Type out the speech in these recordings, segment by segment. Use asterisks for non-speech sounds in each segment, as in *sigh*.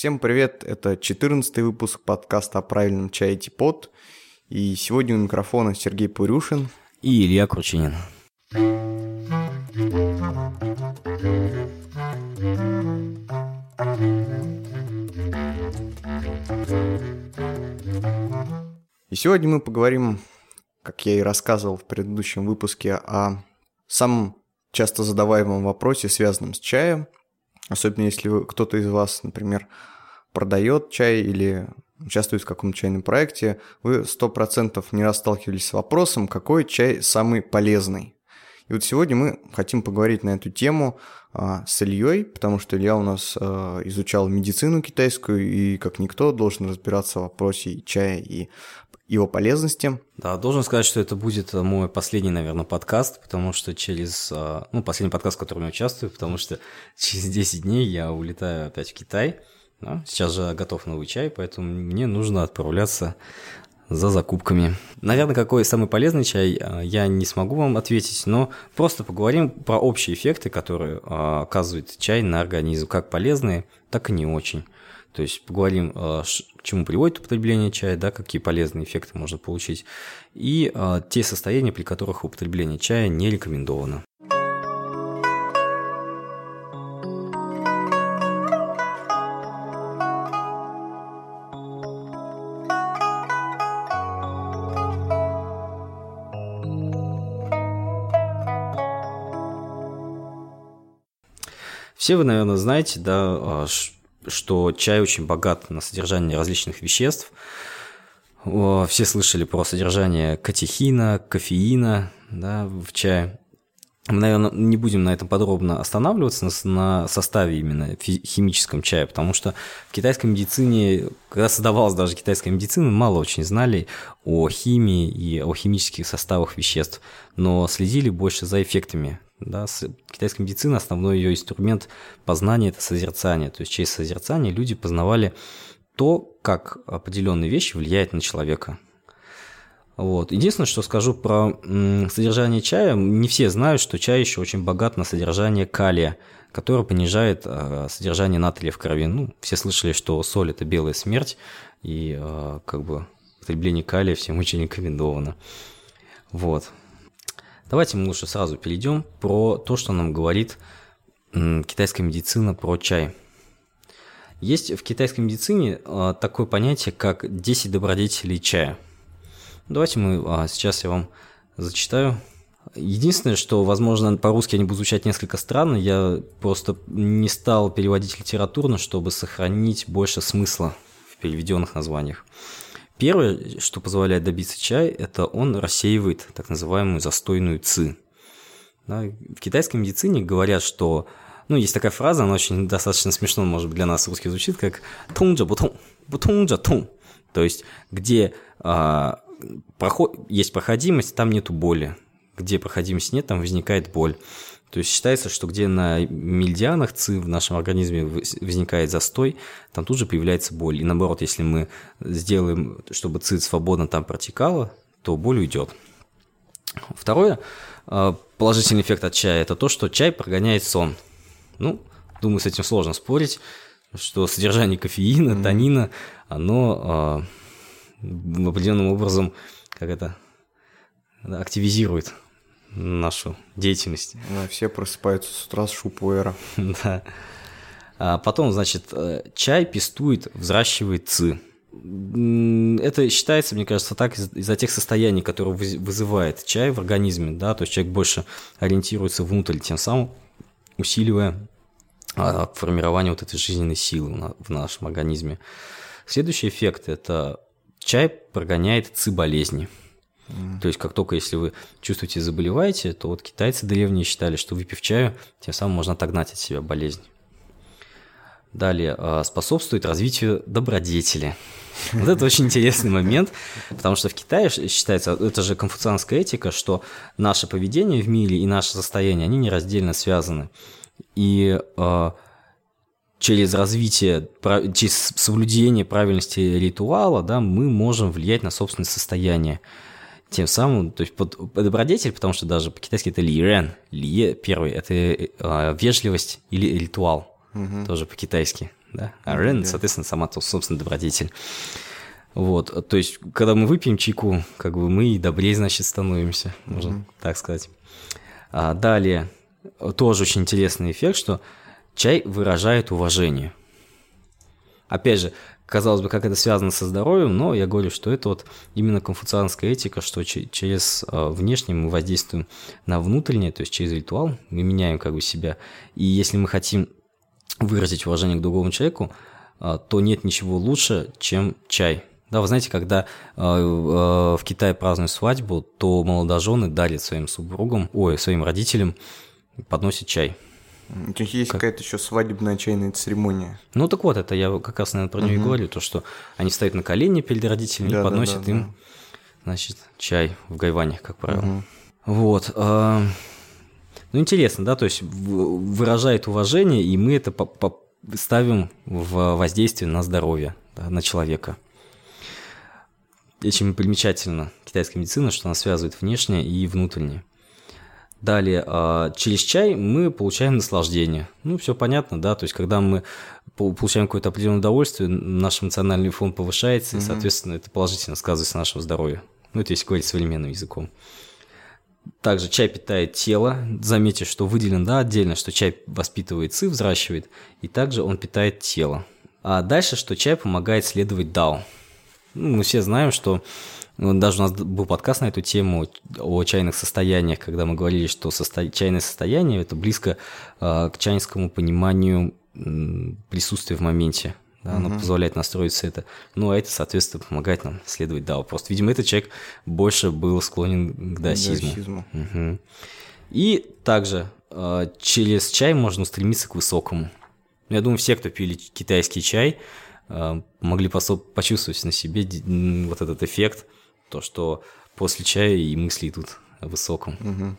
Всем привет, это 14 выпуск подкаста о правильном чае Типот. И сегодня у микрофона Сергей Пурюшин и Илья Кручинин. И сегодня мы поговорим, как я и рассказывал в предыдущем выпуске, о самом часто задаваемом вопросе, связанном с чаем – Особенно если кто-то из вас, например, продает чай или участвует в каком-то чайном проекте, вы 100% не раз сталкивались с вопросом, какой чай самый полезный. И вот сегодня мы хотим поговорить на эту тему а, с Ильей, потому что Илья у нас а, изучал медицину китайскую и как никто должен разбираться в вопросе чая и его полезности. Да, должен сказать, что это будет мой последний, наверное, подкаст, потому что через... А, ну, последний подкаст, в котором я участвую, потому что *laughs* через 10 дней я улетаю опять в Китай. Да? Сейчас же готов новый чай, поэтому мне нужно отправляться за закупками. Наверное, какой самый полезный чай, а, я не смогу вам ответить, но просто поговорим про общие эффекты, которые оказывает чай на организм, как полезные, так и не очень. То есть поговорим, э, к чему приводит употребление чая, да, какие полезные эффекты можно получить, и э, те состояния, при которых употребление чая не рекомендовано. Все вы, наверное, знаете, да, а, что чай очень богат на содержание различных веществ. Все слышали про содержание катехина, кофеина да, в чае. Мы, наверное, не будем на этом подробно останавливаться, на составе именно химическом чая, потому что в китайской медицине, когда создавалась даже китайская медицина, мало очень знали о химии и о химических составах веществ, но следили больше за эффектами да, китайская медицина, основной ее инструмент познания – это созерцание. То есть через созерцание люди познавали то, как определенные вещи влияют на человека. Вот. Единственное, что скажу про содержание чая, не все знают, что чай еще очень богат на содержание калия, которое понижает э, содержание натрия в крови. Ну, все слышали, что соль – это белая смерть, и э, как бы употребление калия всем *laughs* очень рекомендовано. Вот. Давайте мы лучше сразу перейдем про то, что нам говорит китайская медицина про чай. Есть в китайской медицине а, такое понятие, как 10 добродетелей чая. Давайте мы а, сейчас я вам зачитаю. Единственное, что, возможно, по-русски они будут звучать несколько странно, я просто не стал переводить литературно, чтобы сохранить больше смысла в переведенных названиях. Первое, что позволяет добиться чая, это он рассеивает так называемую застойную ци. Да, в китайской медицине говорят, что ну, есть такая фраза, она очень достаточно смешно, может быть, для нас русский звучит, как «тунджа бутун», «бутунджа тун». То есть, где а, проход, есть проходимость, там нету боли. Где проходимости нет, там возникает боль. То есть считается, что где на мельдианах ЦИ в нашем организме возникает застой, там тут же появляется боль. И наоборот, если мы сделаем, чтобы ЦИ свободно там протекала, то боль уйдет. Второе, а, положительный эффект от чая – это то, что чай прогоняет сон. Ну, думаю, с этим сложно спорить, что содержание кофеина, mm-hmm. танина, оно э, определенным образом, как это, активизирует нашу деятельность. Да, все просыпаются с утра с шупуэра. *laughs* да. А потом, значит, э, чай пестует, взращивает ци. Это считается, мне кажется, так из-за тех состояний, которые вызывает чай в организме, да, то есть человек больше ориентируется внутрь, тем самым усиливая а, формирование вот этой жизненной силы в нашем организме. Следующий эффект – это чай прогоняет ци-болезни – то есть, как только если вы чувствуете заболеваете, то вот китайцы древние считали, что выпив чаю, тем самым можно отогнать от себя болезнь. Далее, а, способствует развитию добродетели. *laughs* Вот это очень интересный момент, потому что в Китае считается, это же конфуцианская этика, что наше поведение в мире и наше состояние, они нераздельно связаны. И э, через развитие, через соблюдение правильности ритуала, да, мы можем влиять на собственное состояние. Тем самым, то есть под, добродетель, потому что даже по-китайски это ли-рен, ли первый, это э, вежливость или ритуал, угу. тоже по-китайски. да, а рен, соответственно, сама, собственно, добродетель. Вот, то есть, когда мы выпьем чайку, как бы мы и добрее, значит, становимся, можно mm-hmm. так сказать. А далее, тоже очень интересный эффект, что чай выражает уважение. Опять же, казалось бы, как это связано со здоровьем, но я говорю, что это вот именно конфуцианская этика, что через а, внешнее мы воздействуем на внутреннее, то есть через ритуал мы меняем как бы себя. И если мы хотим выразить уважение к другому человеку, а, то нет ничего лучше, чем чай. Да, вы знаете, когда э, э, в Китае празднуют свадьбу, то молодожены дарят своим супругам, ой, своим родителям, подносят чай. У них есть как... какая-то еще свадебная чайная церемония. Ну так вот, это я как раз, наверное, про нее угу. и говорю, то, что они стоят на колени перед родителями да, и подносят да, да, им, да. значит, чай в гайване, как правило. Угу. Вот. Э, ну, интересно, да, то есть выражает уважение, и мы это ставим в воздействие на здоровье, да, на человека. И чем примечательна китайская медицина, что она связывает внешнее и внутреннее. Далее, а, через чай мы получаем наслаждение. Ну, все понятно, да, то есть, когда мы получаем какое-то определенное удовольствие, наш эмоциональный фон повышается, mm-hmm. и, соответственно, это положительно сказывается на нашем здоровье. Ну, это если говорить современным языком. Также чай питает тело. Заметьте, что выделено да, отдельно, что чай воспитывает ци, взращивает, и также он питает тело. А дальше, что чай помогает следовать дао. Ну, мы все знаем, что ну, даже у нас был подкаст на эту тему о чайных состояниях, когда мы говорили, что состо... чайное состояние это близко э, к чайнскому пониманию присутствия в моменте. Да, угу. Оно позволяет настроиться это. Ну, а это, соответственно, помогает нам следовать дао. Просто, видимо, этот человек больше был склонен к даосизму. даосизму. Угу. И также э, через чай можно стремиться к высокому. Я думаю, все, кто пили китайский чай, э, могли почувствовать на себе вот этот эффект, то, что после чая и мысли идут о высоком. Угу.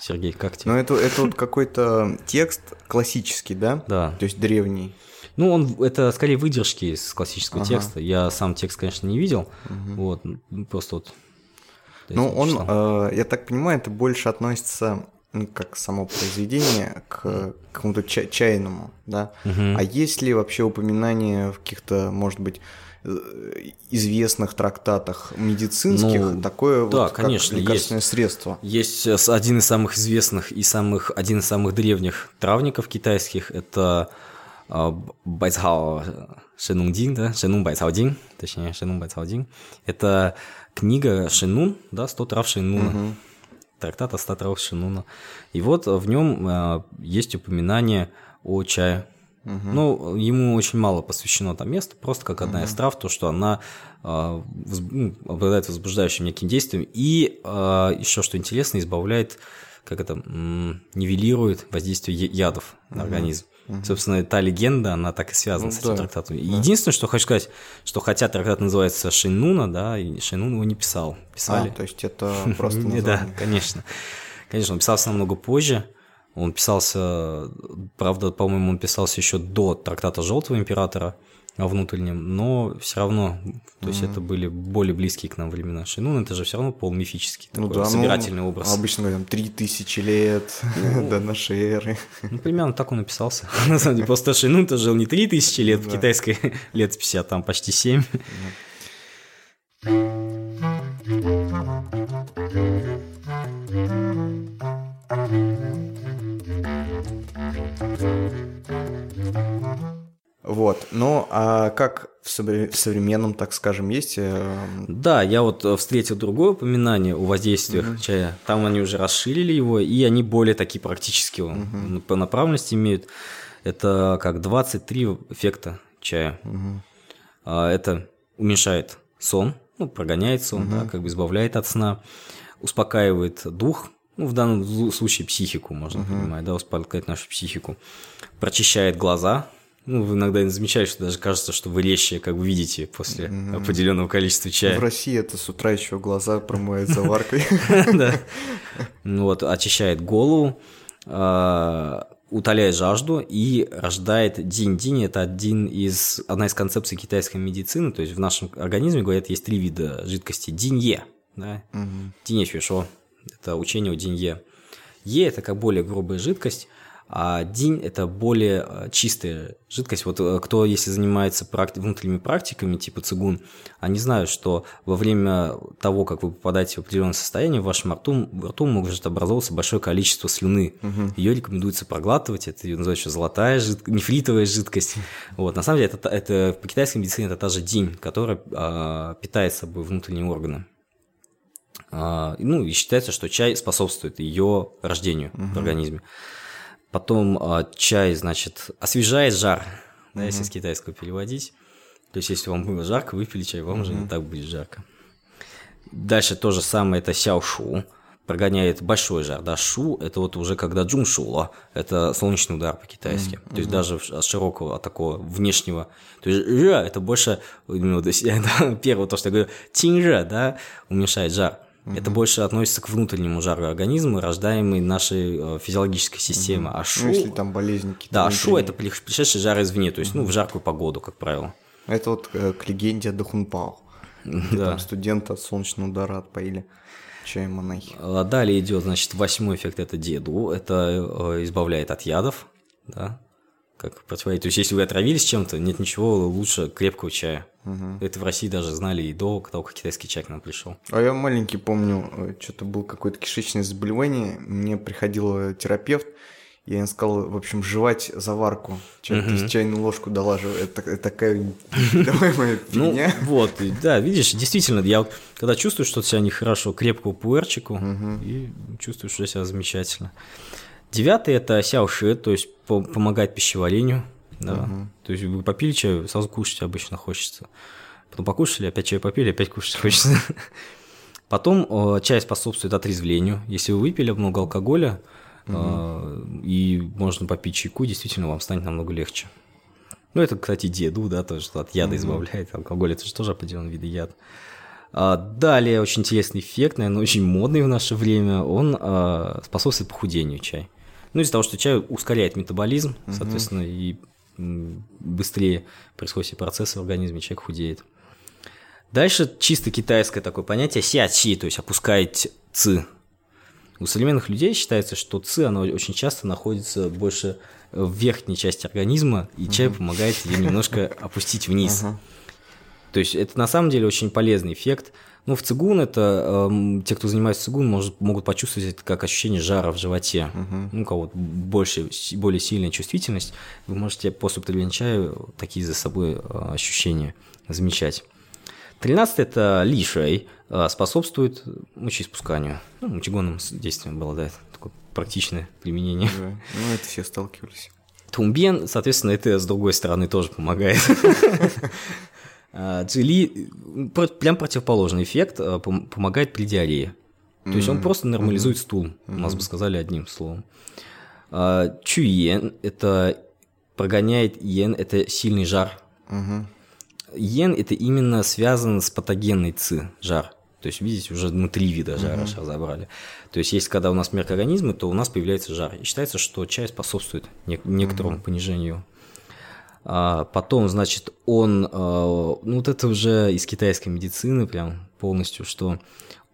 Сергей, как тебе? Ну, это, это вот какой-то текст классический, да? Да. То есть древний. Ну, он это скорее выдержки из классического ага. текста. Я сам текст, конечно, не видел. Угу. Вот, просто вот. Ну, он, э, я так понимаю, это больше относится ну, как само произведение к какому-то ча- чайному, да. Угу. А есть ли вообще упоминание в каких-то, может быть, известных трактатах медицинских ну, такое да, вот конечно, как лекарственное есть, средство. Есть один из самых известных и самых один из самых древних травников китайских это Байцао Шенунгдин, да, Шенун Байцаодин, точнее, Шенун Байцаодин. Это книга Шенун, да, 100 трав Шенуна. Угу. Трактат о 100 трав Шенуна. И вот в нем э, есть упоминание о чае. Угу. Ну, ему очень мало посвящено там место, просто как одна угу. из трав, то, что она э, воз, ну, обладает возбуждающим неким действием и э, еще, что интересно, избавляет, как это, нивелирует воздействие ядов на угу. организм. Угу. Собственно, та легенда, она так и связана ну, с этим да, трактатом. Да. Единственное, что хочу сказать, что хотя трактат называется Шейнуна, да, и Шейнун его не писал. Писали. А, то есть это *laughs* просто название. Да, конечно. Конечно, он писался намного позже. Он писался, правда, по-моему, он писался еще до трактата Желтого императора о внутреннем, но все равно, то есть mm-hmm. это были более близкие к нам времена. Шинун это же все равно полумифический ну, такой да, собирательный ну, образ. Обычно говорим, три тысячи лет ну, до нашей эры. Ну, примерно так он и писался. *laughs* На самом деле, просто Шинун-то жил не три тысячи лет в китайской *laughs* летописи, а там почти семь. Вот. Ну, а как в современном, так скажем, есть? Э, да, я вот э, встретил другое упоминание о воздействиях угу. чая. Там они уже расширили его, и они более такие практические угу. по направленности имеют. Это как 23 эффекта чая. Угу. Это уменьшает сон, ну, прогоняет сон, угу. да, как бы избавляет от сна, успокаивает дух, ну, в данном случае психику, можно угу. понимать, да, успокаивает нашу психику, прочищает глаза, ну, вы иногда замечаете, что даже кажется, что вы резче как бы видите после mm-hmm. определенного количества чая. В России это с утра еще глаза промывает заваркой. *laughs* Да. Ну вот, очищает голову, а, утоляет жажду и рождает динь-динь. Это один из, одна из концепций китайской медицины. То есть в нашем организме, говорят, есть три вида жидкости. Динь-е. Да? Динь-е Это учение о динь-е. Е – это как более грубая жидкость, А динь – это более э, чистая жидкость. Вот э, кто, если занимается практи- внутренними практиками, типа цигун, они знают, что во время того, как вы попадаете в определенное состояние, в вашем рту, рту может образовываться большое количество слюны. Угу. Ее рекомендуется проглатывать, это ее называют еще золотая жидкость, нефритовая жидкость. *laughs* Вот. На самом деле, это, это по китайской медицине это та же динь, которая а, питает собой внутренние органы. А, ну, и считается, что чай способствует ее рождению угу. в организме. Потом а, чай, значит, освежает жар, да, если с китайского переводить. То есть, если вам было жарко, выпили чай, вам уже не так будет жарко. Дальше то же самое, это сяошу, прогоняет большой жар. Да, шу – это вот уже когда джуншула, это солнечный удар по-китайски. Mm-hmm. То есть, даже от широкого, от такого внешнего. То есть, жа – это больше, именно, это *laughs* первое, то, что я говорю, тинжа, да, уменьшает жар. Угу. Это больше относится к внутреннему жару организма, рождаемой нашей э, физиологической системы. Угу. А шу... Ну, если там болезни какие-то. Да, а шу – это пришедший жар извне, то есть, угу. ну, в жаркую погоду, как правило. Это вот э, к легенде о Дахунпао. Да. Там студента от солнечного удара отпоили чаем монахи. А далее идет, значит, восьмой эффект – это деду. Это э, избавляет от ядов, да, как противоядие. То есть, если вы отравились чем-то, нет ничего лучше крепкого чая. Угу. Это в России даже знали и до того, как китайский чай к нам пришел. А я маленький помню, э, что-то было какое-то кишечное заболевание, мне приходил терапевт, я им сказал, в общем, жевать заварку. Чай, uh-huh. То есть чайную ложку долаживаю. Это, это такая *laughs* даваемая ну, фигня. Ну, вот, да, видишь, действительно, я когда чувствую, что себя нехорошо, крепкого пуэрчику, и чувствую, что себя замечательно. Девятый – это сяоши, то есть помогает пищеварению. Да. Угу. То есть вы попили чай, сразу кушать обычно хочется. Потом покушали, опять чай попили, опять кушать хочется. *laughs* Потом э, чай способствует отрезвлению. Если вы выпили много алкоголя, угу. и можно попить чайку, действительно вам станет намного легче. Ну, это, кстати, деду, да, тоже что от яда угу. избавляет. Алкоголь – это же тоже определенный вид яда. А, далее, очень интересный эффект, наверное, очень модный в наше время, он а, способствует похудению чай. Ну, из-за того, что чай ускоряет метаболизм, угу. соответственно, и быстрее происходят все процессы в организме, человек худеет. Дальше чисто китайское такое понятие сячи, то есть опускать ци. У современных людей считается, что ци, оно очень часто находится больше в верхней части организма, и чай угу. помогает ее немножко опустить вниз. Угу. То есть это на самом деле очень полезный эффект. Ну, в цигун это, э, те, кто занимается цигун, может, могут почувствовать это как ощущение жара в животе. Uh-huh. Ну, у кого-то больше, более сильная чувствительность, вы можете после употребления чая такие за собой э, ощущения замечать. Тринадцатый – это лишей, э, способствует мочеиспусканию. Ну, мочегонным действием обладает. Такое практичное применение. Да. Ну, это все сталкивались. Тумбен, соответственно, это с другой стороны тоже помогает. *laughs* А, прям противоположный эффект, а, помогает при диарее. То есть он просто нормализует стул, у нас бы сказали одним словом. А, чуен – это прогоняет йен, это сильный жар. Йен – это именно связано с патогенной ци, жар. То есть, видите, уже внутри вида жара uh-huh. разобрали. То есть, если когда у нас микроорганизмы, то у нас появляется жар. И считается, что чай способствует некоторому uh-huh. понижению а потом, значит, он, а, ну вот это уже из китайской медицины прям полностью, что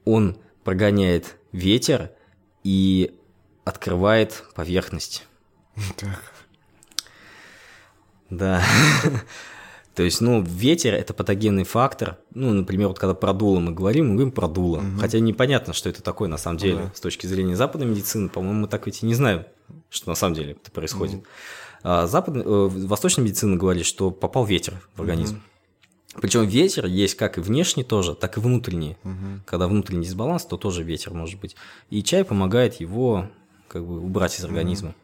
он прогоняет ветер и открывает поверхность. Так. Да. *laughs* То есть, ну, ветер – это патогенный фактор. Ну, например, вот когда про дуло мы говорим, мы говорим про дуло. Угу. Хотя непонятно, что это такое на самом деле. Ага. С точки зрения западной медицины, по-моему, мы так ведь и не знаем, что на самом деле это происходит. Угу. А западная, э, восточная медицина говорит, что попал ветер в организм. Угу. Причем ветер есть как и внешний тоже, так и внутренний. Угу. Когда внутренний дисбаланс, то тоже ветер может быть. И чай помогает его как бы убрать из организма. Угу.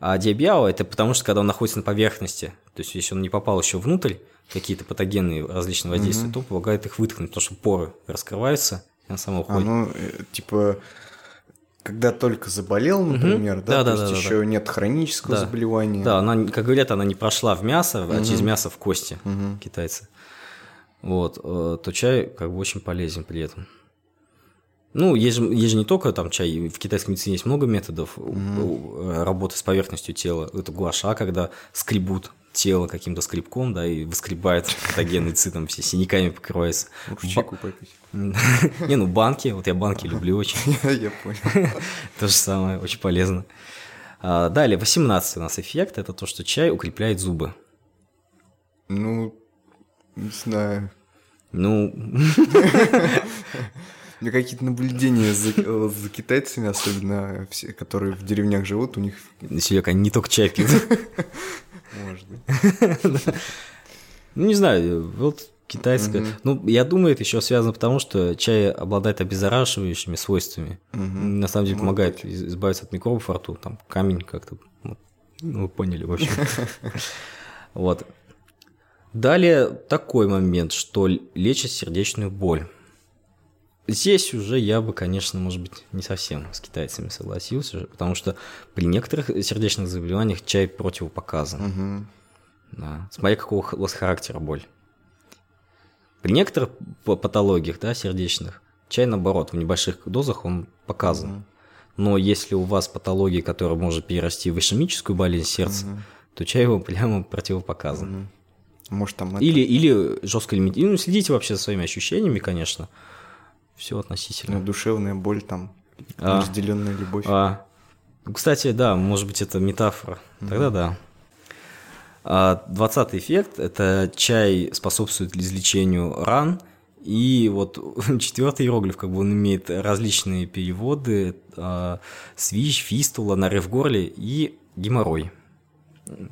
А диабиао – это потому, что когда он находится на поверхности, то есть если он не попал еще внутрь, какие-то патогенные различные воздействия, угу. то помогает их вытолкнуть, потому что поры раскрываются, и он сам уходит. А, ну, э, типа, когда только заболел, например, угу. да, да, то да, есть да, еще да. нет хронического да. заболевания. Да, она, как говорят, она не прошла в мясо, угу. а через мясо в кости угу. китайцы. Вот, э, то чай как бы очень полезен при этом. Ну, есть же, есть же не только там чай, в китайской медицине есть много методов mm работы с поверхностью тела. Это гуаша, когда скребут тело каким-то скребком, да, и выскребает *laughs* патогенный ци, там все синяками покрывается. Чайку попить. *laughs* Не, ну банки, вот я банки люблю очень. *laughs* Я понял. То же самое, очень полезно. А, далее, 18 у нас эффект – это то, что чай укрепляет зубы. Ну, не знаю. Ну, У меня какие-то наблюдения за, за китайцами, особенно все, которые в деревнях живут, у них Серега, они не только чай пьют. Может быть. *laughs* Ну, не знаю, вот китайская. Ну, я думаю, это еще связано потому, что чай обладает обеззараживающими свойствами. На самом деле Может помогает из- избавиться от микробов во рту. Там камень как-то. Ну, вы поняли, в общем. *laughs* Вот. Далее такой момент, что лечит сердечную боль. Здесь уже я бы, конечно, может быть, не совсем с китайцами согласился, потому что при некоторых сердечных заболеваниях чай противопоказан. Мгм. Да. Смотри, какого у вас характера боль. При некоторых патологиях, да, сердечных, чай, наоборот, в небольших дозах он показан. Мгм. Но если у вас патология, которая может перерасти в ишемическую болезнь сердца, Мгм. то чай его прямо противопоказан. Мгм. Может, там это- Или, или жестко лимитируем. Ну, следите вообще за своими ощущениями, конечно. Все ну, относительно. душевная боль, там, А. разделенная любовь. А, кстати, да, может быть, это метафора. Тогда да. А, Двадцатый эффект – это чай способствует излечению ран. И вот *laughs* четвертый иероглиф, как бы он имеет различные переводы, а, свищ, фистула, нарыв горле и геморрой.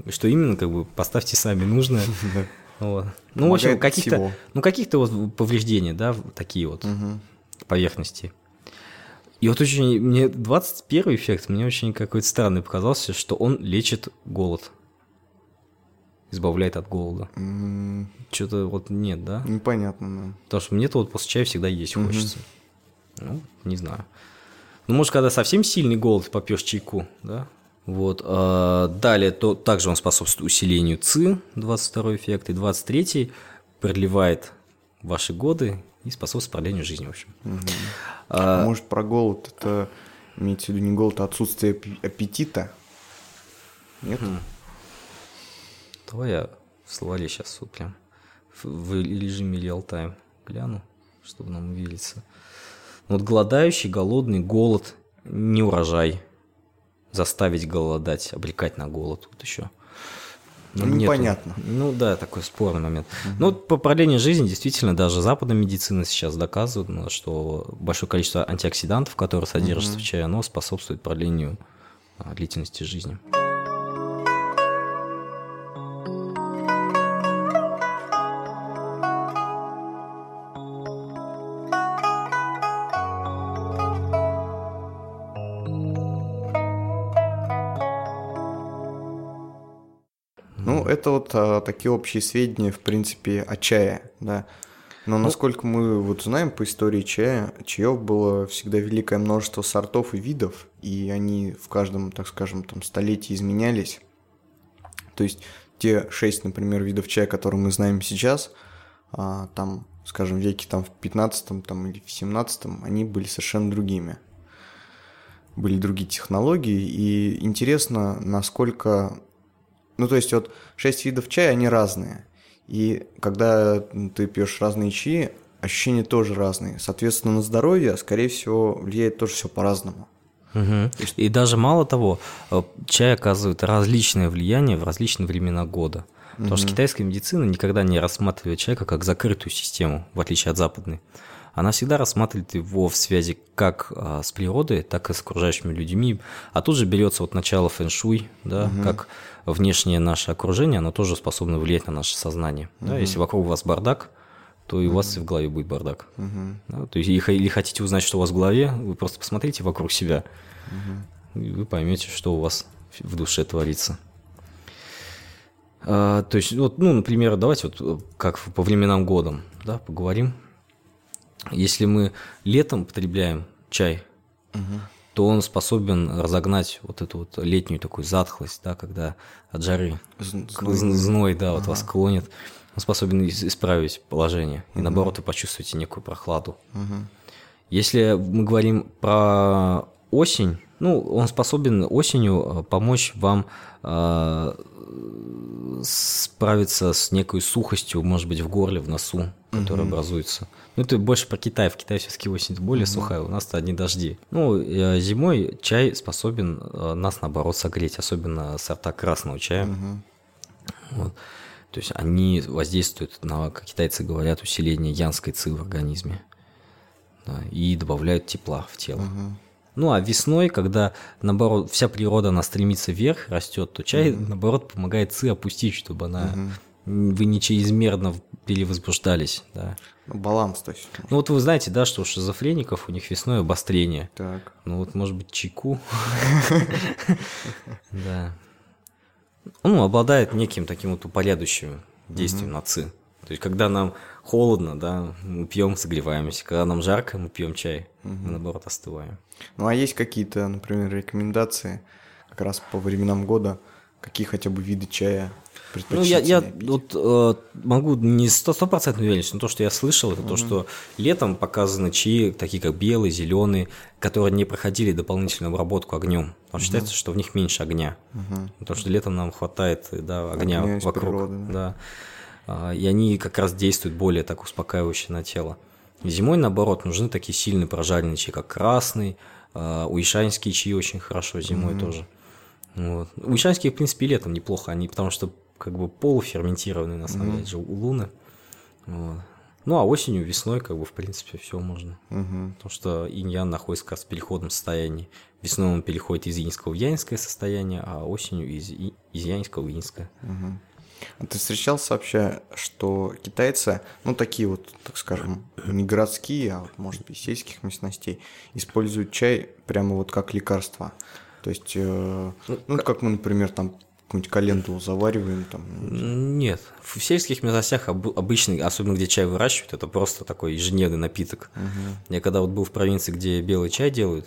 Что именно, как бы, поставьте сами нужное. *laughs* Вот. Ну, в общем, каких-то, ну, каких-то вот повреждения, да, такие вот. Поверхности. И вот очень, мне 21 эффект, мне очень какой-то странный показался, что он лечит голод. Избавляет от голода. М, Что-то вот нет, да? Непонятно, да. Потому что мне-то вот после чая всегда есть Мгм. хочется. Ну, не знаю. Ну, может, когда совсем сильный голод, попьешь чайку, да? Вот. а, далее, то также он способствует усилению ЦИ, 22 эффект, и 23 продлевает ваши годы и способствует продлению жизни, в общем. А Может, про голод это имеется в виду не голод, а отсутствие аппе- аппетита? Нет? Хм. Давай я в словаре сейчас вот прям в, режиме реал-тайм гляну, чтобы нам увидеться. Вот голодающий, голодный, голод, неурожай, заставить голодать, обрекать на голод вот еще. Ну, непонятно. Ну да, такой спорный момент. Ну вот по продлению жизни действительно даже западная медицина сейчас доказывает, ну, что большое количество антиоксидантов, которые содержатся в чае, оно способствует продлению а, длительности жизни. Ну, это вот а, такие общие сведения, в принципе, о чае, да. Но Ну, насколько мы вот знаем по истории чая, чаев было всегда великое множество сортов и видов, и они в каждом, так скажем, там столетии изменялись. То есть те шесть, например, видов чая, которые мы знаем сейчас, а, там, скажем, веке там в 15 там, или в 17 они были совершенно другими. Были другие технологии, и интересно, насколько ну, то есть вот шесть видов чая, они разные. И когда ты пьешь разные чаи, ощущения тоже разные. Соответственно, на здоровье, скорее всего, влияет тоже все по-разному. Мгм. И даже мало того, э, чай оказывает различное влияние в различные времена года. Потому что китайская медицина никогда не рассматривает человека как закрытую систему, в отличие от западной. Она всегда рассматривает его в связи как а, с природой, так и с окружающими людьми. А тут же берется вот начало фэн-шуй, да, как внешнее наше окружение, оно тоже способно влиять на наше сознание. Да, если вокруг вас бардак, то и у вас и в голове будет бардак. Да, то есть, или хотите узнать, что у вас в голове, вы просто посмотрите вокруг себя, и вы поймете, что у вас в душе творится. А, то есть, вот, ну, например, давайте вот э, как по временам годам, да, поговорим. Если мы летом потребляем чай, то он способен разогнать вот эту вот летнюю такую затхлость, да, когда от жары зной. зн- зной, да, вот вас клонит, он способен ис- исправить положение, и наоборот вы почувствуете некую прохладу. Если мы говорим про осень, ну, он способен осенью э, помочь вам э, справиться с некой сухостью, может быть, в горле, в носу, которая Мгм. образуется. Ну, это больше про Китай. В Китае все-таки осень более сухая, у нас-то одни дожди. Ну, э, зимой чай способен э, нас, наоборот, согреть, особенно сорта красного чая. Мгм. Вот. То есть они воздействуют на, как китайцы говорят, усиление янской ци в организме. Да, и добавляют тепла в тело. Мгм. Ну, а весной, когда, наоборот, вся природа, она стремится вверх, растет, то чай, наоборот, помогает ци опустить, чтобы она... Мгм. Вы не чрезмерно перевозбуждались, да. Ну, Баланс, то есть. Ну, вот вы знаете, да, что у шизофреников у них весной обострение. Так. Ну, вот, может быть, чайку. *laughs* *laughs* Да. Ну, обладает неким таким вот упорядочивающим действием на ЦИ. То есть, когда нам холодно, да, мы пьем, согреваемся. Когда нам жарко, мы пьем чай. Мы, наоборот, остываем. Ну, а есть какие-то, например, рекомендации как раз по временам года, какие хотя бы виды чая Ну, я, я пить? вот э, могу не сто- стопроцентно уверен, но то, что я слышал, это то, что летом показаны чаи, такие как белый, зеленый, которые не проходили дополнительную обработку огнем. Потому что считается, что в них меньше огня. Потому что летом нам хватает да, огня, Огня вокруг. природы, да. да. А, И они как раз действуют более так успокаивающе на тело. Зимой, наоборот, нужны такие сильные прожаренные чаи, как красный, а, уишанские чаи очень хорошо зимой тоже. Вот. Уишанские, в принципе, и летом неплохо, они потому что как бы полуферментированные, на самом деле, же у луны. Вот. Ну, а осенью, весной, как бы, в принципе, все можно. Мгм. Потому что иньян находится как раз в переходном состоянии. Весной он переходит из иньского в янское состояние, а осенью из, из янского в иньское. А ты встречал сообща, что китайцы, ну такие вот, так скажем, не городские, а вот, может быть, сельских местностей, используют чай прямо вот как лекарство. То есть, э, ну, как мы, например, там какую-нибудь календулу завариваем, там, Нет, в сельских местностях об- обычно, особенно где чай выращивают, это просто такой ежедневный напиток. Я когда вот был в провинции, где белый чай делают,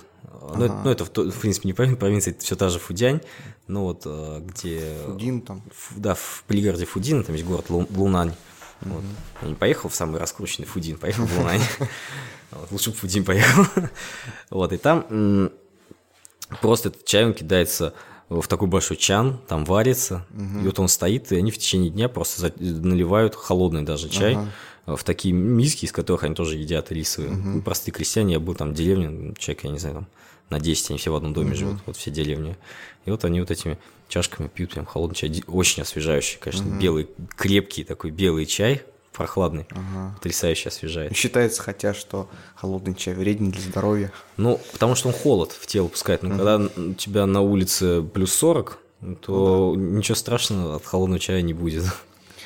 ну, это, ну, это в, в принципе не провин- провинция, это все та же Фудянь, но вот э, где... фудин там. Ф- да, в пригороде Фудин, там есть город Лу- Лунань. Вот. Я не поехал в самый раскрученный Фудин, поехал в Лунань. *laughs* Лучше бы в Фудин поехал. *laughs* Вот, и там просто этот чай, он кидается в такой большой чан, там варится, и вот он стоит, и они в течение дня просто наливают холодный даже чай э, в такие миски, из которых они тоже едят рисовые. Ну, Простые крестьяне, я был там в деревне, человек, я не знаю, там на 10, они все в одном доме живут, вот все деревни. И вот они вот этими чашками пьют прям холодный чай, очень освежающий, конечно, белый, крепкий такой белый чай, прохладный, потрясающе освежает. Считается, хотя, что холодный чай вреден для здоровья. Ну, потому что он холод в тело пускает. Но когда у тебя на улице плюс 40, то ничего страшного от холодного чая не будет.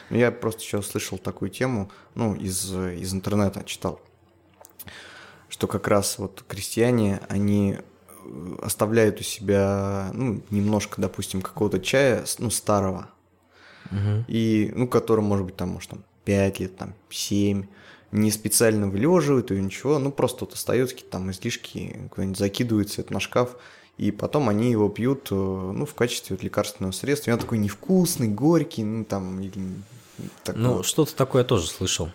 Ну, Я просто сейчас слышал такую тему, ну, из, из интернета читал, что как раз вот крестьяне, они э, оставляют у себя, ну, немножко, допустим, какого-то чая, ну, старого, и, ну, который, может быть, там, может, там, 5 лет, там, 7, не специально вылеживают или ничего, ну, просто вот остается какие-то там излишки, куда-нибудь закидывается это на шкаф, и потом они его пьют, э, ну, в качестве вот лекарственного средства. И он такой невкусный, горький, ну, там, или такой Ну, что-то такое я тоже слышал.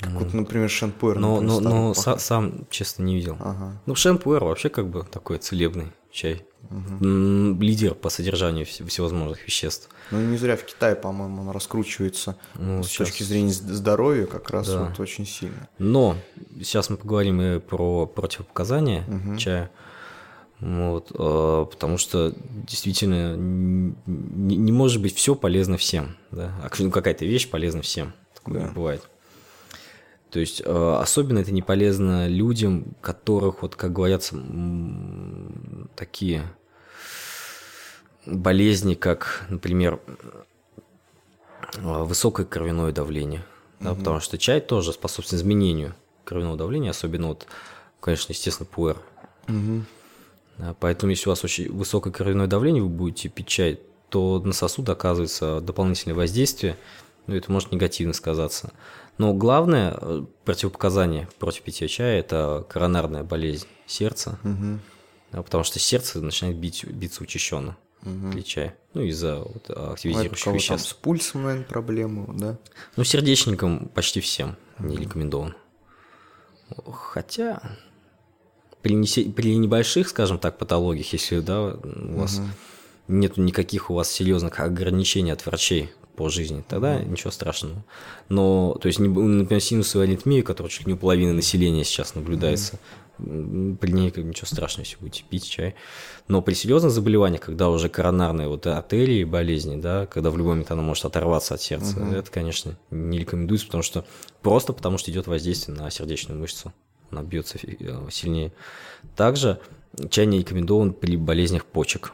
как вот, например, шампуэр. Но, например, но, старый но са- сам, честно, не видел. Ага. Ну, шампуэр вообще как бы такой целебный чай. М, Лидер по содержанию вс- всевозможных веществ. Ну, не зря в Китае, по-моему, он раскручивается Ну, с сейчас- точки зрения здоровья как раз Да. вот очень сильно. Но сейчас мы поговорим и про противопоказания чая. Вот, э, потому что действительно не, не может быть все полезно всем. Да? А ну, какая-то вещь полезна всем. Такое Да. бывает. То есть э, особенно это не полезно людям, которых, вот как говорят, такие болезни, как, например, э, высокое кровяное давление. Да, Потому что чай тоже способствует изменению кровяного давления, особенно вот, конечно, естественно, пуэр. Да, поэтому, если у вас очень высокое кровяное давление, вы будете пить чай, то на сосуд оказывается дополнительное воздействие, ну, это может негативно сказаться. Но главное э, противопоказание против питья чая – это коронарная болезнь сердца, да, потому что сердце начинает бить, биться учащенно при чае, ну, из-за вот, Ну, это у активизирующих там веществ. с пульсом, наверное, проблемы, да? Ну, сердечникам почти всем не рекомендован. Хотя при, несе- при небольших, скажем так, патологиях, если да, у вас нет никаких у вас серьезных ограничений от врачей по жизни, тогда mm-hmm. ничего страшного. Но, то есть, например, синусовая аритмия, которая чуть ли не у половины населения сейчас наблюдается, mm-hmm. при ней как ничего страшного, если будете пить чай. Но при серьезных заболеваниях, когда уже коронарные вот артерии болезни, да, когда в любой момент она может оторваться от сердца, mm-hmm. это, конечно, не рекомендуется, потому что просто потому что идет воздействие на сердечную мышцу, она бьется э, сильнее. Также чай не рекомендован при болезнях почек.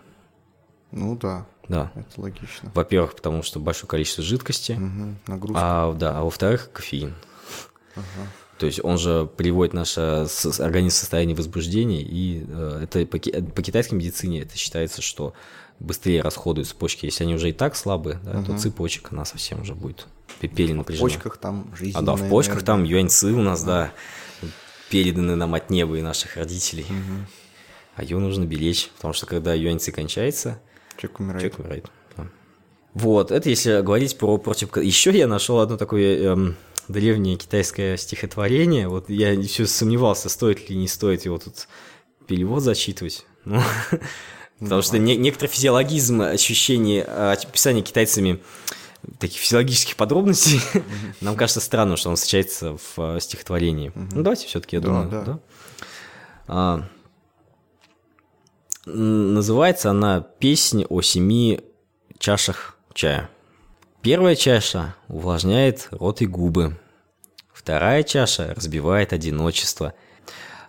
Ну да. Да. Это логично. Во-первых, потому что большое количество жидкости. Угу, нагрузка. А, да, а во-вторых, кофеин. Ага. То есть он же приводит наше организм в состояние возбуждения, и э, это по, по китайской медицине это считается, что быстрее расходуются почки. Если они уже и так слабые, да, угу. то цепочек она совсем уже будет перенапряжена. В почках там жизнь. А да, в почках энергия. там юаньцы у нас, да, переданы нам от неба и наших родителей. Угу. А ее нужно беречь, потому что когда юаньцы кончается, Человек умирает. Человек умирает. Да. Вот, это если говорить про против... Еще я нашел одно такое эм, древнее китайское стихотворение. Вот я все сомневался, стоит ли не стоит его тут перевод зачитывать. *laughs* Ну, потому что не, некоторый физиологизм ощущение описания китайцами таких физиологических подробностей *laughs* нам кажется странным, что он встречается в стихотворении. Ну, давайте все-таки, я думаю. Да. А, Называется она «Песня о семи чашах чая». Первая чаша увлажняет рот и губы. Вторая чаша разбивает одиночество.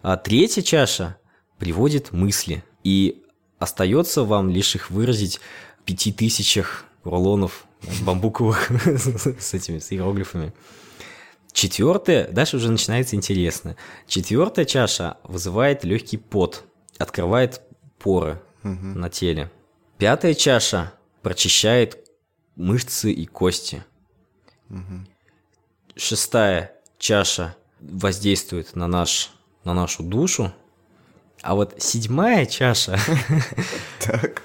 А третья чаша приводит мысли. И остается вам лишь их выразить в пяти тысячах рулонов бамбуковых *laughs* с этими с иероглифами. Четвертая, дальше уже начинается интересно. Четвертая чаша вызывает легкий пот, открывает поры угу. на теле. Пятая чаша прочищает мышцы и кости. Угу. Шестая чаша воздействует на, наш, на нашу душу. А вот седьмая чаша... *laughs* Так.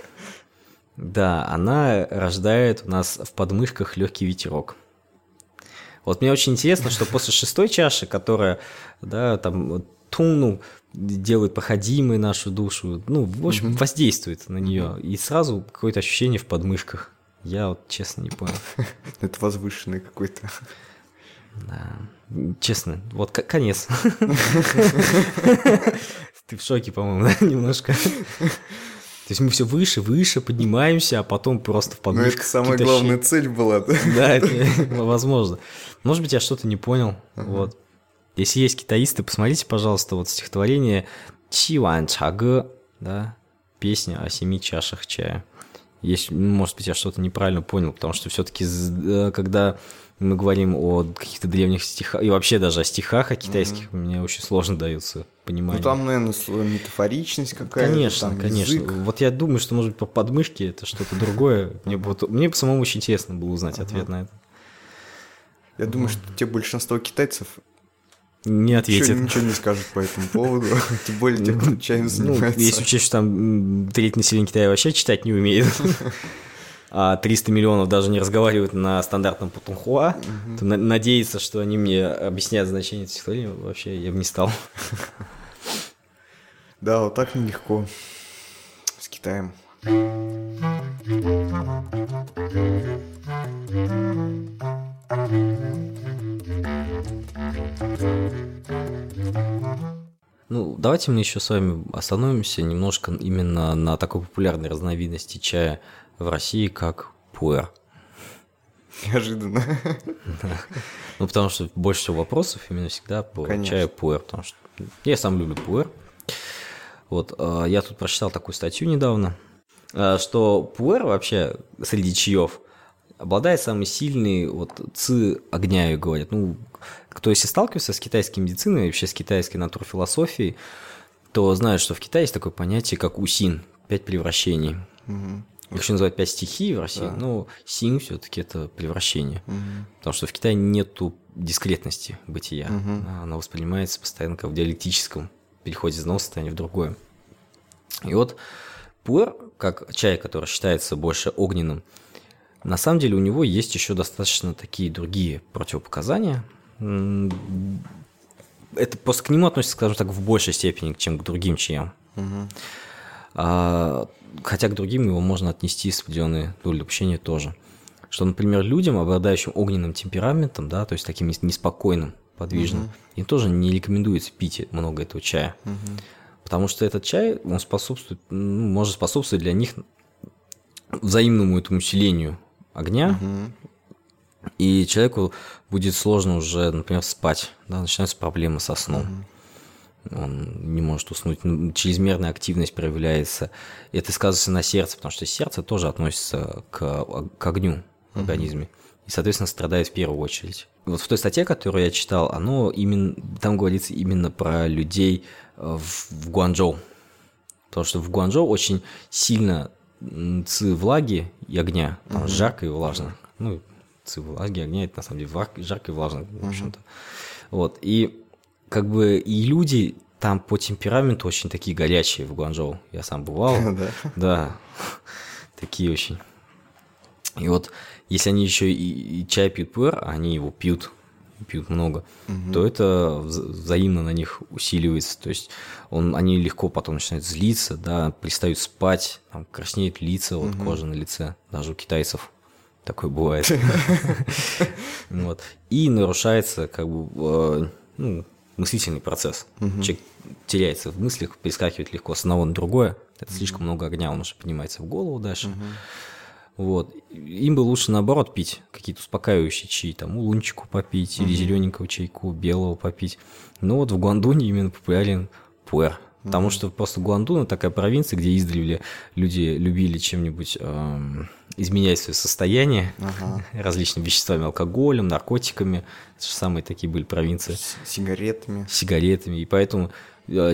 Да, она рождает у нас в подмышках легкий ветерок. Вот мне очень интересно, что после шестой чаши, которая, да, там, тунул, делает проходимой нашу душу, ну, в общем, mm воздействует на нее, mm и сразу какое-то ощущение в подмышках. Я вот честно не понял. *laughs* Это возвышенный какой-то. Да, честно, вот конец. *laughs* Ты в шоке, по-моему, да, немножко. То есть мы все выше, выше поднимаемся, а потом просто в подмышках. Ну, это самая главная цель была, да? Да, это *laughs* возможно. Может быть, я что-то не понял, вот. Если есть китаисты, посмотрите, пожалуйста, вот стихотворение Чи Ван Чага, да, песня о семи чашах чая. Есть, может быть, я что-то неправильно понял, потому что все-таки, э, когда мы говорим о каких-то древних стихах, и вообще даже о стихах о китайских, mm-hmm. мне очень сложно дается понимание. Ну, там, наверное, метафоричность какая-то. Конечно, там конечно. Язык. Вот я думаю, что, может быть, по подмышке это что-то другое. Мне, вот, мне самому очень интересно было узнать ответ на это. Я думаю, что те большинство китайцев не ответит. Ничего, ничего не скажет по этому поводу, *laughs* тем более те, кто чаем занимается. Ну, если учесть, что там треть населения Китая вообще читать не умеет, *laughs* а 300 миллионов даже не разговаривают на стандартном путунхуа, то на- надеяться, что они мне объяснят значение этих стихотворений, вообще я бы не стал. *laughs* Да, вот так нелегко с Китаем. Давайте мы еще с вами остановимся немножко именно на такой популярной разновидности чая в России, как пуэр. Неожиданно. Да. Ну, потому что больше всего вопросов именно всегда по Конечно. чаю пуэр, потому что я сам люблю пуэр. Вот, а, я тут прочитал такую статью недавно, а, что пуэр вообще среди чаев обладает самой сильной вот ци огня, говорят. Ну, кто если сталкивается с китайской медициной, вообще с китайской натурфилософией, то знает, что в Китае есть такое понятие, как усин, пять превращений. Угу. Их еще называют пять стихий в России, да. но син все-таки это превращение. Угу. Потому что в Китае нету дискретности бытия. Угу. Она воспринимается постоянно как в диалектическом переходе из одного состояния в другое. И вот пуэр, как чай, который считается больше огненным, на самом деле у него есть еще достаточно такие другие противопоказания. Это просто к нему относится, скажем так, в большей степени, чем к другим чаям. Угу. А, хотя к другим его можно отнести с определенной долей допущения тоже. что, например, людям, обладающим огненным темпераментом, да, то есть таким неспокойным, подвижным, угу. им тоже не рекомендуется пить много этого чая. Угу. Потому что этот чай, он способствует, ну, может способствовать для них взаимному этому усилению огня, угу. и человеку будет сложно уже, например, спать, да, начинаются проблемы со сном. Угу он не может уснуть, чрезмерная активность проявляется. И это сказывается на сердце, потому что сердце тоже относится к, к огню в организме. И, соответственно, страдает в первую очередь. Вот в той статье, которую я читал, оно именно, там говорится именно про людей э, в, в Гуанчжоу. Потому что в Гуанчжоу очень сильно ци влаги и огня, там угу. жарко и влажно. Ну, ци влаги огня, это на самом деле жарко и влажно, в общем-то. Вот, и как бы и люди там по темпераменту очень такие горячие в Гуанчжоу. Я сам бывал. *laughs* Да. Да. Такие очень. И вот если они еще и, и чай пьют пуэр, они его пьют, пьют много, угу. то это взаимно на них усиливается. То есть он, они легко потом начинают злиться, да, перестают спать, там, краснеют лица, вот угу. кожа на лице, даже у китайцев такое бывает. *laughs* Вот. И нарушается как бы э, ну, мыслительный процесс. Угу. Человек теряется в мыслях, перескакивает легко с одного на другое. Это угу. слишком много огня, он уже поднимается в голову дальше. Угу. Вот. Им бы лучше наоборот пить какие-то успокаивающие чаи, там улунчику попить, угу. или зелененького чайку, белого попить. Но вот в Гуандуне именно популярен пуэр. Потому что просто Гуандун такая провинция, где издревле люди любили чем-нибудь эм, изменять свое состояние ага. *laughs* различными веществами, алкоголем, наркотиками. Это же самые такие были провинции. С сигаретами. Сигаретами. И поэтому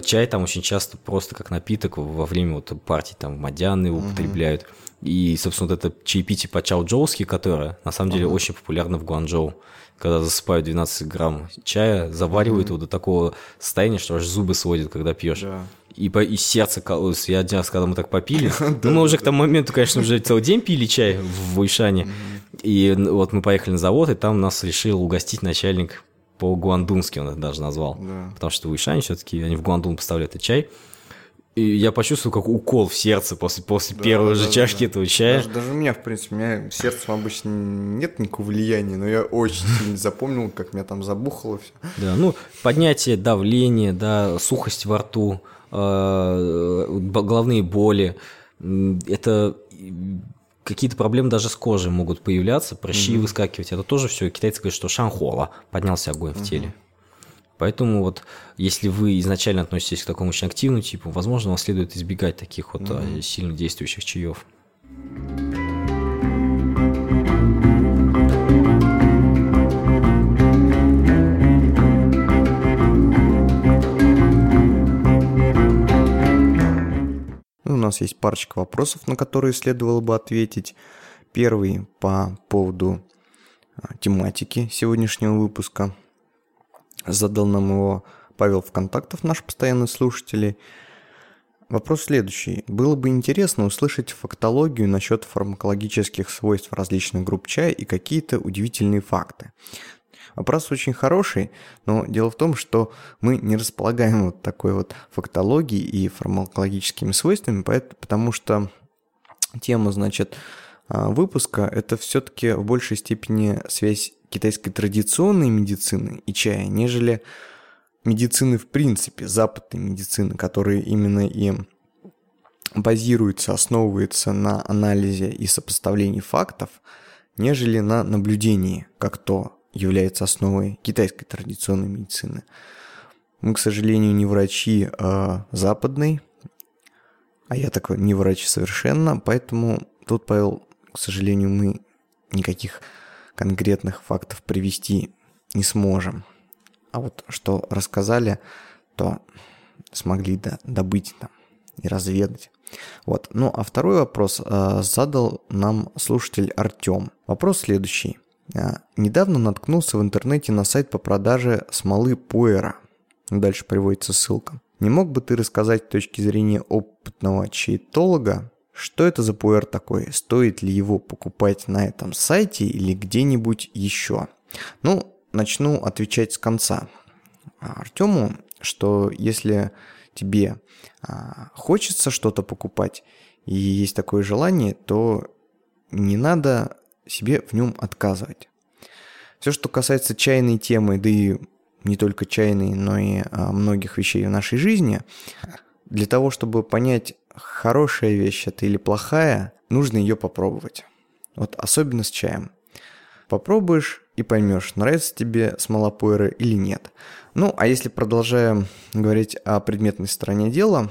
чай там очень часто просто как напиток во время вот партий, там мадяны его угу. употребляют. И, собственно, вот это чаепитие по чао-джоуски, которое на самом деле ага. очень популярно в Гуанчжоу когда засыпают 12 грамм чая, заваривают mm-hmm. его до такого состояния, что аж зубы сводят, когда пьешь. Да. И, по, и сердце кололось. Я один раз, когда мы так попили, *laughs* ну, мы уже к тому моменту, конечно, уже целый день пили чай в Уишане. И вот мы поехали на завод, и там нас решил угостить начальник по-гуандунски, он это даже назвал. Потому что в Уишане все-таки, они в Гуандун поставляют этот чай. И я почувствовал, как укол в сердце после, после да, первой да, же да, чашки да. этого чая. Даже, даже у меня, в принципе, у меня сердцем обычно нет никакого влияния, но я очень сильно запомнил, как меня там забухало все. Да, ну, поднятие давления, да, сухость во рту, э, головные боли, это какие-то проблемы даже с кожей могут появляться, прыщи mm выскакивать. Это тоже все, китайцы говорят, что шанхола, поднялся огонь mm в теле. Поэтому вот если вы изначально относитесь к такому очень активному типу, возможно, вам следует избегать таких вот mm-hmm. сильно действующих чаев. Ну, у нас есть парочка вопросов, на которые следовало бы ответить. Первый по поводу а, тематики сегодняшнего выпуска – Задал нам его Павел ВКонтактов, наш постоянный слушатель. Вопрос следующий. Было бы интересно услышать фактологию насчет фармакологических свойств различных групп чая и какие-то удивительные факты. Вопрос очень хороший, но дело в том, что мы не располагаем вот такой вот фактологией и фармакологическими свойствами, потому что тема, значит, а, выпуска – это все-таки в большей степени связь китайской традиционной медицины и чая, нежели медицины в принципе, западной медицины, которая именно и базируется, основывается на анализе и сопоставлении фактов, нежели на наблюдении, как то является основой китайской традиционной медицины. Мы, к сожалению, не врачи а западной, а я такой не врач совершенно, поэтому тут, Павел, к сожалению, мы никаких конкретных фактов привести не сможем. А вот что рассказали, то смогли да, добыть там и разведать. Вот. Ну а второй вопрос э, задал нам слушатель Артем. Вопрос следующий. Э, недавно наткнулся в интернете на сайт по продаже смолы пуэра. Дальше приводится ссылка. Не мог бы ты рассказать с точки зрения опытного чаетолога, что это за пуэр такой? Стоит ли его покупать на этом сайте или где-нибудь еще? Ну, начну отвечать с конца. Артему, что если тебе а, хочется что-то покупать и есть такое желание, то не надо себе в нем отказывать. Все, что касается чайной темы, да и не только чайной, но и а, многих вещей в нашей жизни, для того, чтобы понять, хорошая вещь это или плохая, нужно ее попробовать. Вот особенно с чаем. Попробуешь и поймешь, нравится тебе смола пуэра или нет. Ну, а если продолжаем говорить о предметной стороне дела,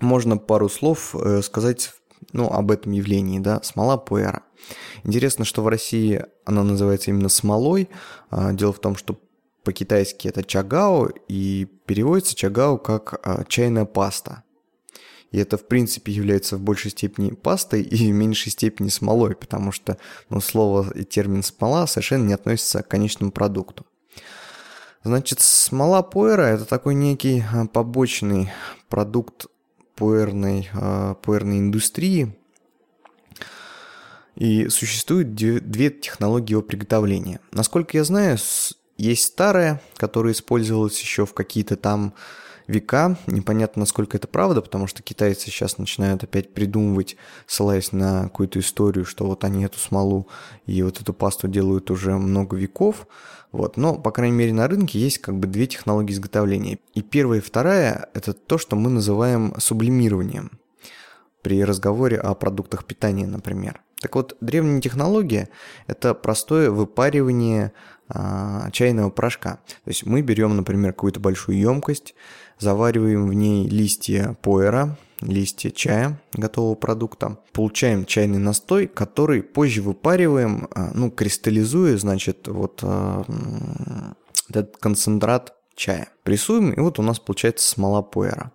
можно пару слов э, сказать ну, об этом явлении, да, смола пуэра. Интересно, что в России она называется именно смолой. А, дело в том, что по-китайски это чагао, и переводится чагао как а, чайная паста. И это, в принципе, является в большей степени пастой и в меньшей степени смолой, потому что ну, слово и термин «смола» совершенно не относится к конечному продукту. Значит, смола пуэра – это такой некий а, побочный продукт пуэрной, а, пуэрной индустрии. И существует две технологии его приготовления. Насколько я знаю, есть старая, которая использовалась еще в какие-то там века. Непонятно, насколько это правда, потому что китайцы сейчас начинают опять придумывать, ссылаясь на какую-то историю, что вот они эту смолу и вот эту пасту делают уже много веков. Вот. Но, по крайней мере, на рынке есть как бы две технологии изготовления. И первая и вторая – это то, что мы называем сублимированием при разговоре о продуктах питания, например. Так вот, древняя технология – это простое выпаривание а, чайного порошка. То есть мы берем, например, какую-то большую емкость, завариваем в ней листья поэра, листья чая, готового продукта, получаем чайный настой, который позже выпариваем, а, ну, кристаллизуя, значит, вот а, этот концентрат чая. Прессуем, и вот у нас получается смола поэра.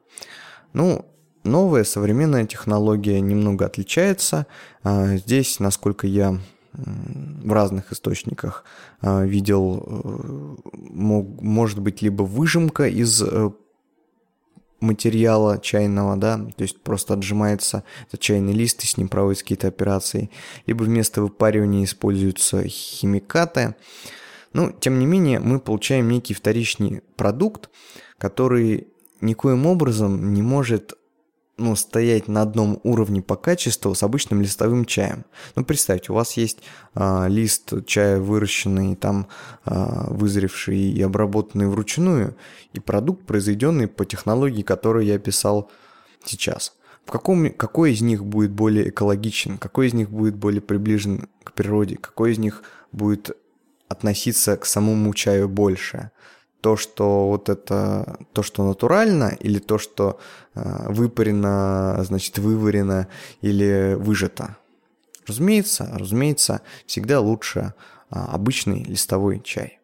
Ну, новая современная технология немного отличается. Здесь, насколько я в разных источниках видел, э, может быть либо выжимка из э, материала чайного, да, то есть просто отжимается этот чайный лист и с ним проводятся какие-то операции, либо вместо выпаривания используются химикаты. Но, тем не менее, мы получаем некий вторичный продукт, который никоим образом не может ну, стоять на одном уровне по качеству с обычным листовым чаем. Ну, представьте, у вас есть а, лист чая, выращенный, там, а, вызревший и обработанный вручную, и продукт, произведенный по технологии, которую я описал сейчас. В каком, какой из них будет более экологичен, какой из них будет более приближен к природе, какой из них будет относиться к самому чаю больше – то, что вот это, то, что натурально, или то, что э, выпарено, значит, выварено или выжато. Разумеется, разумеется, всегда лучше э, обычный листовой чай.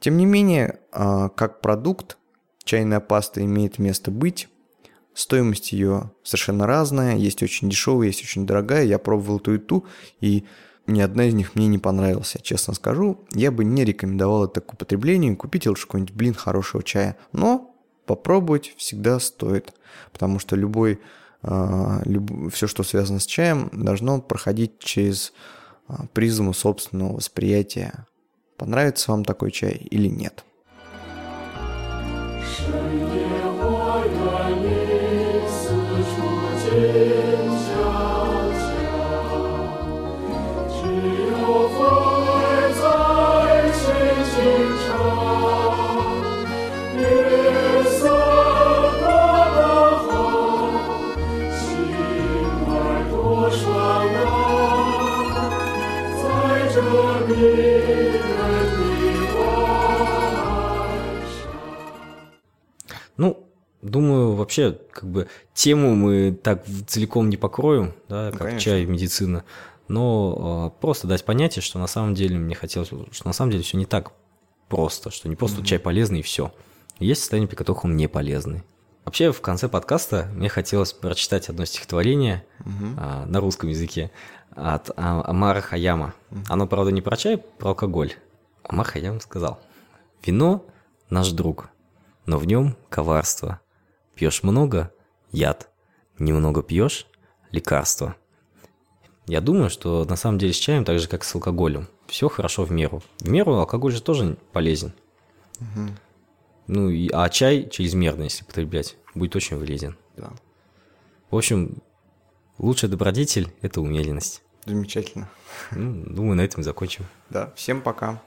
Тем не менее, э, как продукт, чайная паста имеет место быть. Стоимость ее совершенно разная, есть очень дешевая, есть очень дорогая. Я пробовал ту и ту, и ни одна из них мне не понравилась, честно скажу. Я бы не рекомендовал это к употреблению. Купите лучше какой-нибудь блин хорошего чая. Но попробовать всегда стоит. Потому что любой, э, люб, все, что связано с чаем, должно проходить через э, призму собственного восприятия. Понравится вам такой чай или нет. 深夜 вообще, как бы тему мы так целиком не покроем, да, ну, как ну, чай и медицина, но э, просто дать понятие, что на самом деле мне хотелось, что на самом деле все не так просто, что не просто mm-hmm. чай полезный и все. Есть состояния, при которых он не полезный. Вообще, в конце подкаста мне хотелось прочитать одно стихотворение mm-hmm. а, на русском языке от а, Амара Хаяма. Mm-hmm. Оно, правда, не про чай, про алкоголь. Амар Хаям сказал, «Вино – наш друг, но в нем коварство. Пьешь много – яд, немного пьешь – лекарство». Я думаю, что на самом деле с чаем так же, как с алкоголем. Все хорошо в меру. В меру алкоголь же тоже полезен. Угу. Ну, и, а чай чрезмерно, если потреблять, будет очень вреден. Да. В общем, лучший добродетель – это умеренность. Замечательно. Ну, думаю, на этом закончим. Да, всем пока.